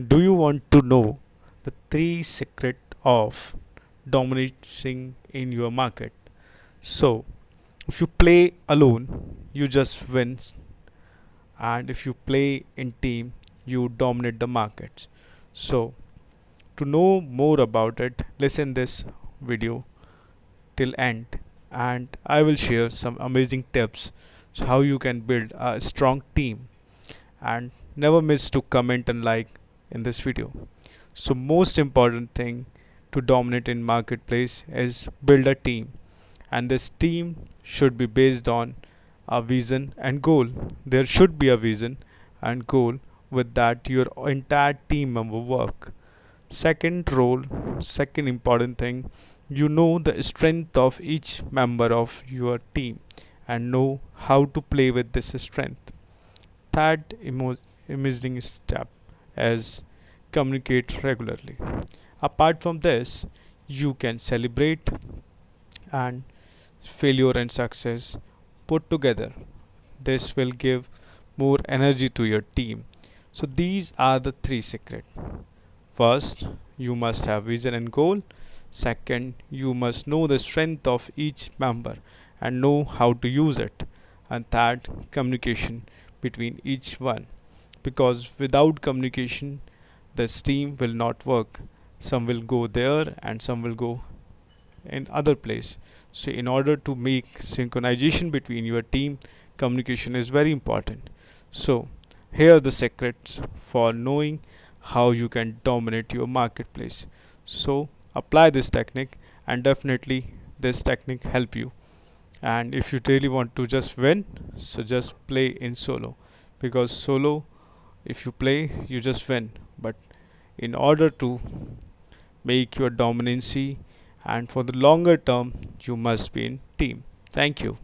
Do you want to know the three secret of dominating in your market? So, if you play alone, you just win, and if you play in team, you dominate the markets. So, to know more about it, listen this video till end and I will share some amazing tips so how you can build a strong team and never miss to comment and like in this video. So most important thing to dominate in marketplace is build a team. And this team should be based on a vision and goal. There should be a vision and goal with that your entire team member work. Second role second important thing you know the strength of each member of your team and know how to play with this strength. Third amazing step is communicate regularly. Apart from this, you can celebrate and failure and success put together. This will give more energy to your team. So these are the three secret. First, you must have vision and goal. Second, you must know the strength of each member and know how to use it. And third, communication between each one. Because without communication, the steam will not work. Some will go there and some will go in other place. So in order to make synchronization between your team, communication is very important. So here are the secrets for knowing how you can dominate your marketplace. So apply this technique and definitely this technique help you. And if you really want to just win, so just play in solo because solo if you play you just win. But in order to make your dominancy and for the longer term you must be in team. Thank you